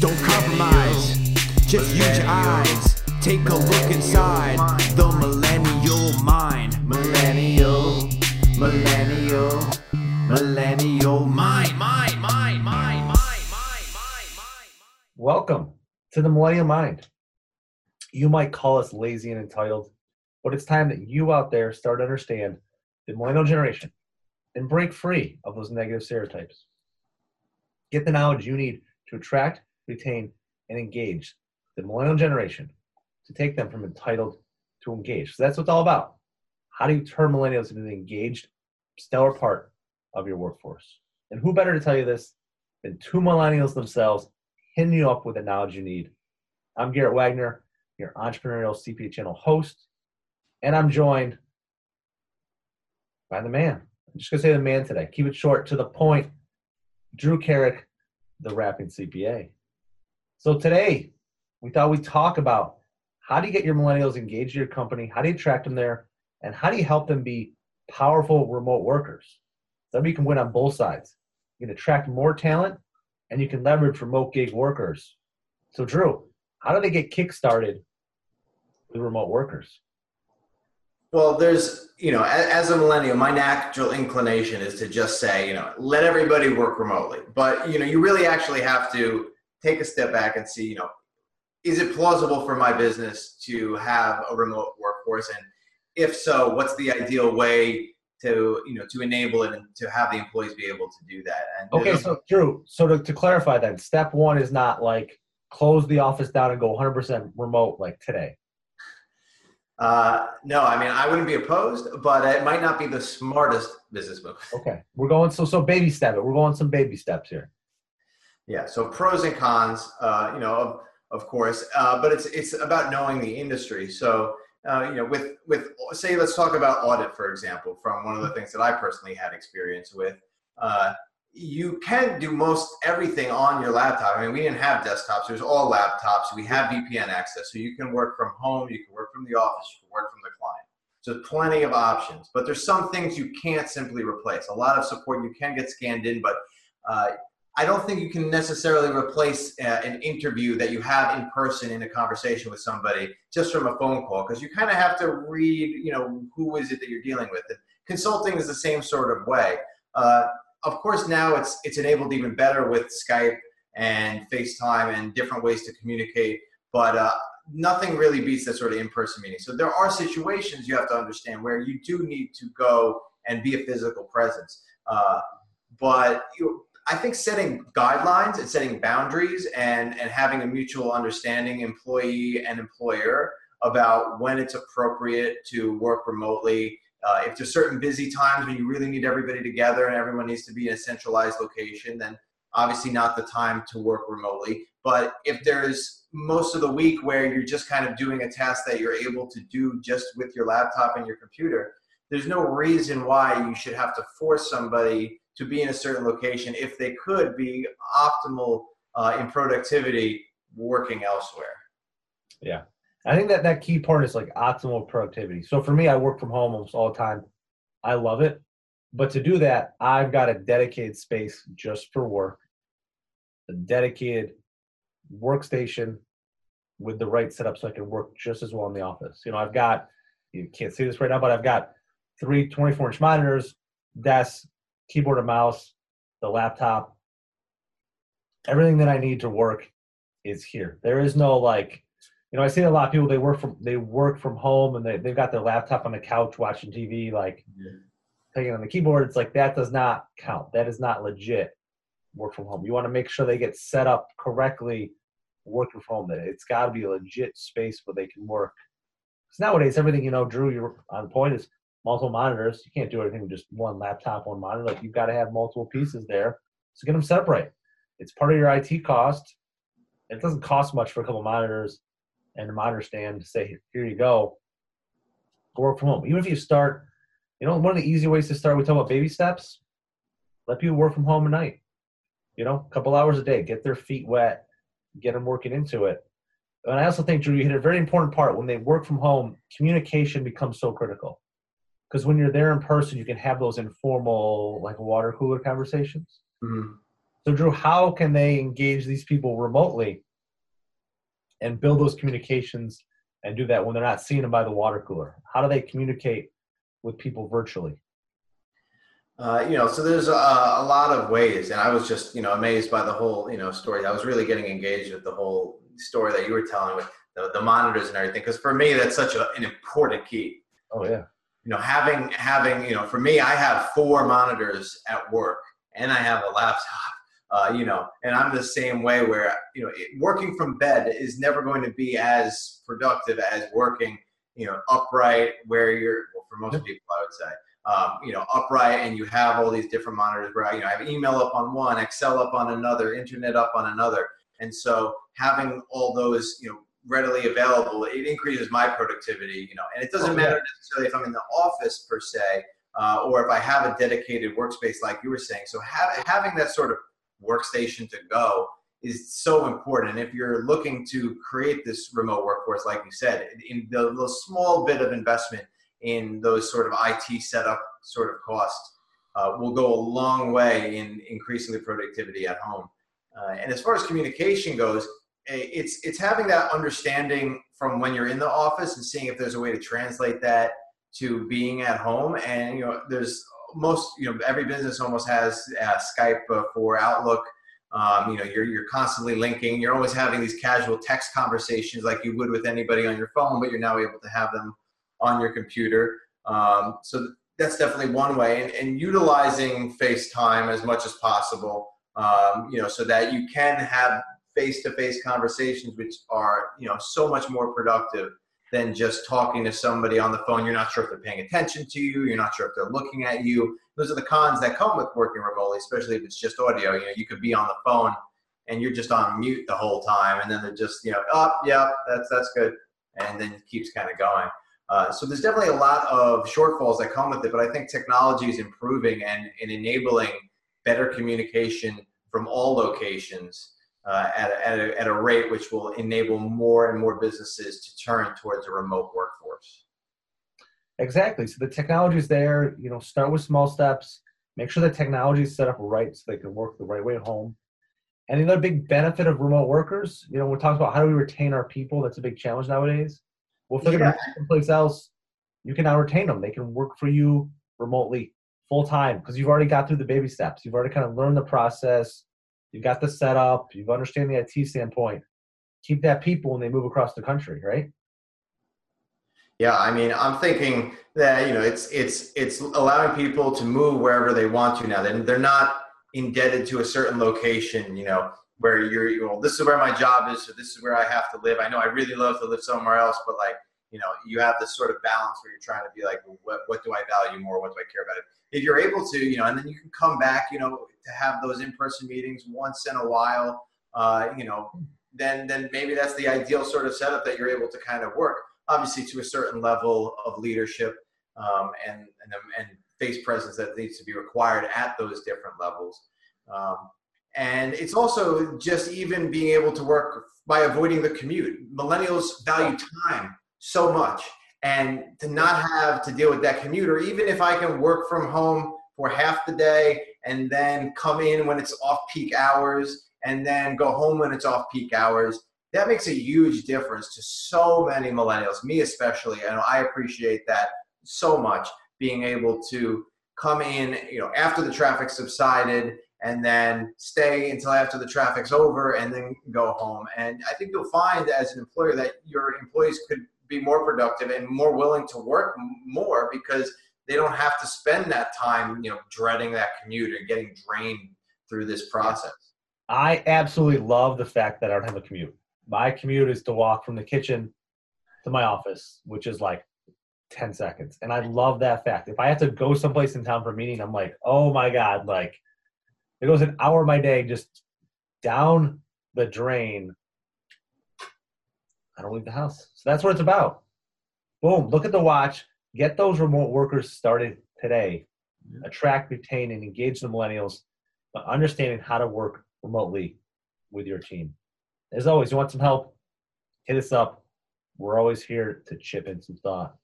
Don't compromise, just use your eyes. Take a look inside the millennial mind. Millennial, millennial, millennial mind. Mind, mind, mind, mind, mind, mind, mind. Welcome to the Millennial Mind. You might call us lazy and entitled, but it's time that you out there start to understand the millennial generation and break free of those negative stereotypes. Get the knowledge you need to attract, retain, and engage the millennial generation to take them from entitled to engaged. So that's what it's all about. How do you turn millennials into the engaged, stellar part of your workforce? And who better to tell you this than two millennials themselves hitting you up with the knowledge you need. I'm Garrett Wagner, your entrepreneurial CPA channel host, and I'm joined by the man. I'm just gonna say the man today. Keep it short to the point. Drew Carrick, the rapping CPA. So today, we thought we'd talk about how do you get your millennials engaged in your company? How do you attract them there? And how do you help them be powerful remote workers? That you can win on both sides. You can attract more talent and you can leverage remote gig workers. So, Drew, how do they get kick-started with remote workers? Well, there's, you know, as a millennial, my natural inclination is to just say, you know, let everybody work remotely. But, you know, you really actually have to take a step back and see, you know, is it plausible for my business to have a remote workforce? And if so, what's the ideal way to, you know, to enable it and to have the employees be able to do that? And Okay, so Drew, so to, to clarify that, step one is not like close the office down and go 100% remote like today. Uh, no, I mean, I wouldn't be opposed, but it might not be the smartest business move. Okay, we're going so so baby step it. We're going some baby steps here. Yeah. So pros and cons, uh, you know, of, of course, uh, but it's it's about knowing the industry. So uh, you know, with with say, let's talk about audit, for example, from one of the things that I personally had experience with. Uh, you can do most everything on your laptop. I mean, we didn't have desktops; it was all laptops. We have VPN access, so you can work from home, you can work from the office, you can work from the client. So plenty of options, but there's some things you can't simply replace. A lot of support you can get scanned in, but uh, I don't think you can necessarily replace uh, an interview that you have in person in a conversation with somebody just from a phone call because you kind of have to read, you know, who is it that you're dealing with. And consulting is the same sort of way. Uh, of course, now it's it's enabled even better with Skype and FaceTime and different ways to communicate. But uh, nothing really beats that sort of in-person meeting. So there are situations you have to understand where you do need to go and be a physical presence. Uh, but you, I think setting guidelines and setting boundaries and, and having a mutual understanding, employee and employer, about when it's appropriate to work remotely. Uh, if there's certain busy times when you really need everybody together and everyone needs to be in a centralized location, then obviously not the time to work remotely. But if there's most of the week where you're just kind of doing a task that you're able to do just with your laptop and your computer, there's no reason why you should have to force somebody to be in a certain location if they could be optimal uh, in productivity working elsewhere. Yeah. I think that that key part is like optimal productivity. So for me, I work from home almost all the time. I love it. But to do that, I've got a dedicated space just for work, a dedicated workstation with the right setup so I can work just as well in the office. You know, I've got, you can't see this right now, but I've got three 24 inch monitors, desk, keyboard and mouse, the laptop. Everything that I need to work is here. There is no like, you know, I see a lot of people they work from they work from home and they, they've got their laptop on the couch watching TV, like Yeah. taking on the keyboard. It's like that does not count. That is not legit work from home. You want to make sure they get set up correctly working from home. That it's got to be a legit space where they can work. Because nowadays, everything you know, Drew, you're on point is multiple monitors. You can't do everything with just one laptop, one monitor. Like you've got to have multiple pieces there. So get them separate. It's part of your IT cost. It doesn't cost much for a couple monitors and a monitor stand to say, here you go. Go work from home. Even if you start, you know, one of the easy ways to start, we talk about baby steps. Let people work from home at night. You know, a couple hours a day, get their feet wet, get them working into it. And I also think, Drew, you hit a very important part. When they work from home, communication becomes so critical. Because when you're there in person, you can have those informal, like water cooler conversations. Mhm. So, Drew, how can they engage these people remotely and build those communications and do that when they're not seeing them by the water cooler? How do they communicate with people virtually? Uh, you know, so there's a, a, lot of ways, and I was just, you know, amazed by the whole, you know, story. I was really getting engaged with the whole story that you were telling with the, the monitors and everything, because for me, that's such a, an important key. Oh yeah. You know, having having, you know, for me, I have four monitors at work, and I have a laptop. Uh, you know, and I'm the same way where you know, it, working from bed is never going to be as productive as working, you know, upright where you're. Well, for most people, I would say um, you know, upright and you have all these different monitors where, you know, I have email up on one, Excel up on another, internet up on another. And so having all those, you know, readily available, it increases my productivity, you know, and it doesn't oh, matter necessarily if I'm in the office per se, uh, or if I have a dedicated workspace like you were saying. So ha- having that sort of workstation to go is so important. And if you're looking to create this remote workforce, like you said, in the, the small bit of investment in those sort of IT setup sort of costs uh, will go a long way in increasing the productivity at home. Uh, and as far as communication goes, it's it's having that understanding from when you're in the office and seeing if there's a way to translate that to being at home. And you know, there's most you know every business almost has uh, Skype for Outlook. Um, you know, you're you're constantly linking. You're always having these casual text conversations like you would with anybody on your phone, but you're now able to have them on your computer. Um, so that's definitely one way, and, and, utilizing FaceTime as much as possible. Um, you know, so that you can have face-to-face conversations, which are you know so much more productive than just talking to somebody on the phone. You're not sure if they're paying attention to you. You're not sure if they're looking at you. Those are the cons that come with working remotely, especially if it's just audio. You know, you could be on the phone and you're just on mute the whole time, and then they're just you know, oh yeah, that's that's good, and then it keeps kind of going. Uh, so there's definitely a lot of shortfalls that come with it, but I think technology is improving and, and enabling better communication from all locations uh, at, a, at, a, at a rate which will enable more and more businesses to turn towards a remote workforce. Exactly. So the technology is there. You know, start with small steps. Make sure the technology is set up right so they can work the right way at home. And another big benefit of remote workers, you know, we talked about how do we retain our people. That's a big challenge nowadays. Well, if they're yeah. someplace else, you can now retain them. They can work for you remotely full time because you've already got through the baby steps. You've already kind of learned the process. You've got the setup. You've understand the IT standpoint. Keep that people when they move across the country, right? Yeah, I mean, I'm thinking that you know it's it's it's allowing people to move wherever they want to now. Then they're not indebted to a certain location. You know, where you're, this is where my job is, so this is where I have to live. I know I really love to live somewhere else, but like, you know, you have this sort of balance where you're trying to be like, what, what do I value more? What do I care about? If you're able to, you know, and then you can come back, you know, to have those in-person meetings once in a while, uh, you know, then then maybe that's the ideal sort of setup that you're able to kind of work. Obviously, to a certain level of leadership um, and and and face presence that needs to be required at those different levels. Um, and it's also just even being able to work by avoiding the commute. Millennials value time so much. And to not have to deal with that commute, or even if I can work from home for half the day and then come in when it's off peak hours and then go home when it's off peak hours, that makes a huge difference to so many millennials, me especially. And I appreciate that so much being able to come in, you know, after the traffic subsided and then stay until after the traffic's over and then go home. And I think you'll find as an employer that your employees could be more productive and more willing to work more because they don't have to spend that time, you know, dreading that commute and getting drained through this process. I absolutely love the fact that I don't have a commute. My commute is to walk from the kitchen to my office, which is like 10 seconds. And I love that fact. If I have to go someplace in town for a meeting, I'm like, oh my God, like it goes an hour of my day just down the drain. I don't leave the house. So that's what it's about. Boom. Look at the watch. Get those remote workers started today. Attract, retain, and engage the millennials by understanding how to work remotely with your team. As always, you want some help? Hit us up. We're always here to chip in some thought.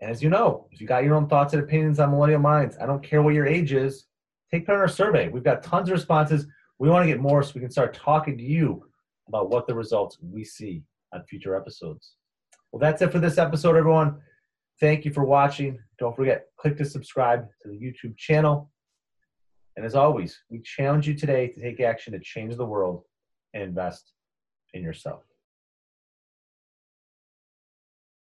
And as you know, if you got your own thoughts and opinions on Millennial Minds, I don't care what your age is, take part in our survey. We've got tons of responses. We want to get more so we can start talking to you about what the results we see on future episodes. Well, that's it for this episode, everyone. Thank you for watching. Don't forget, click to subscribe to the YouTube channel. And as always, we challenge you today to take action to change the world and invest in yourself.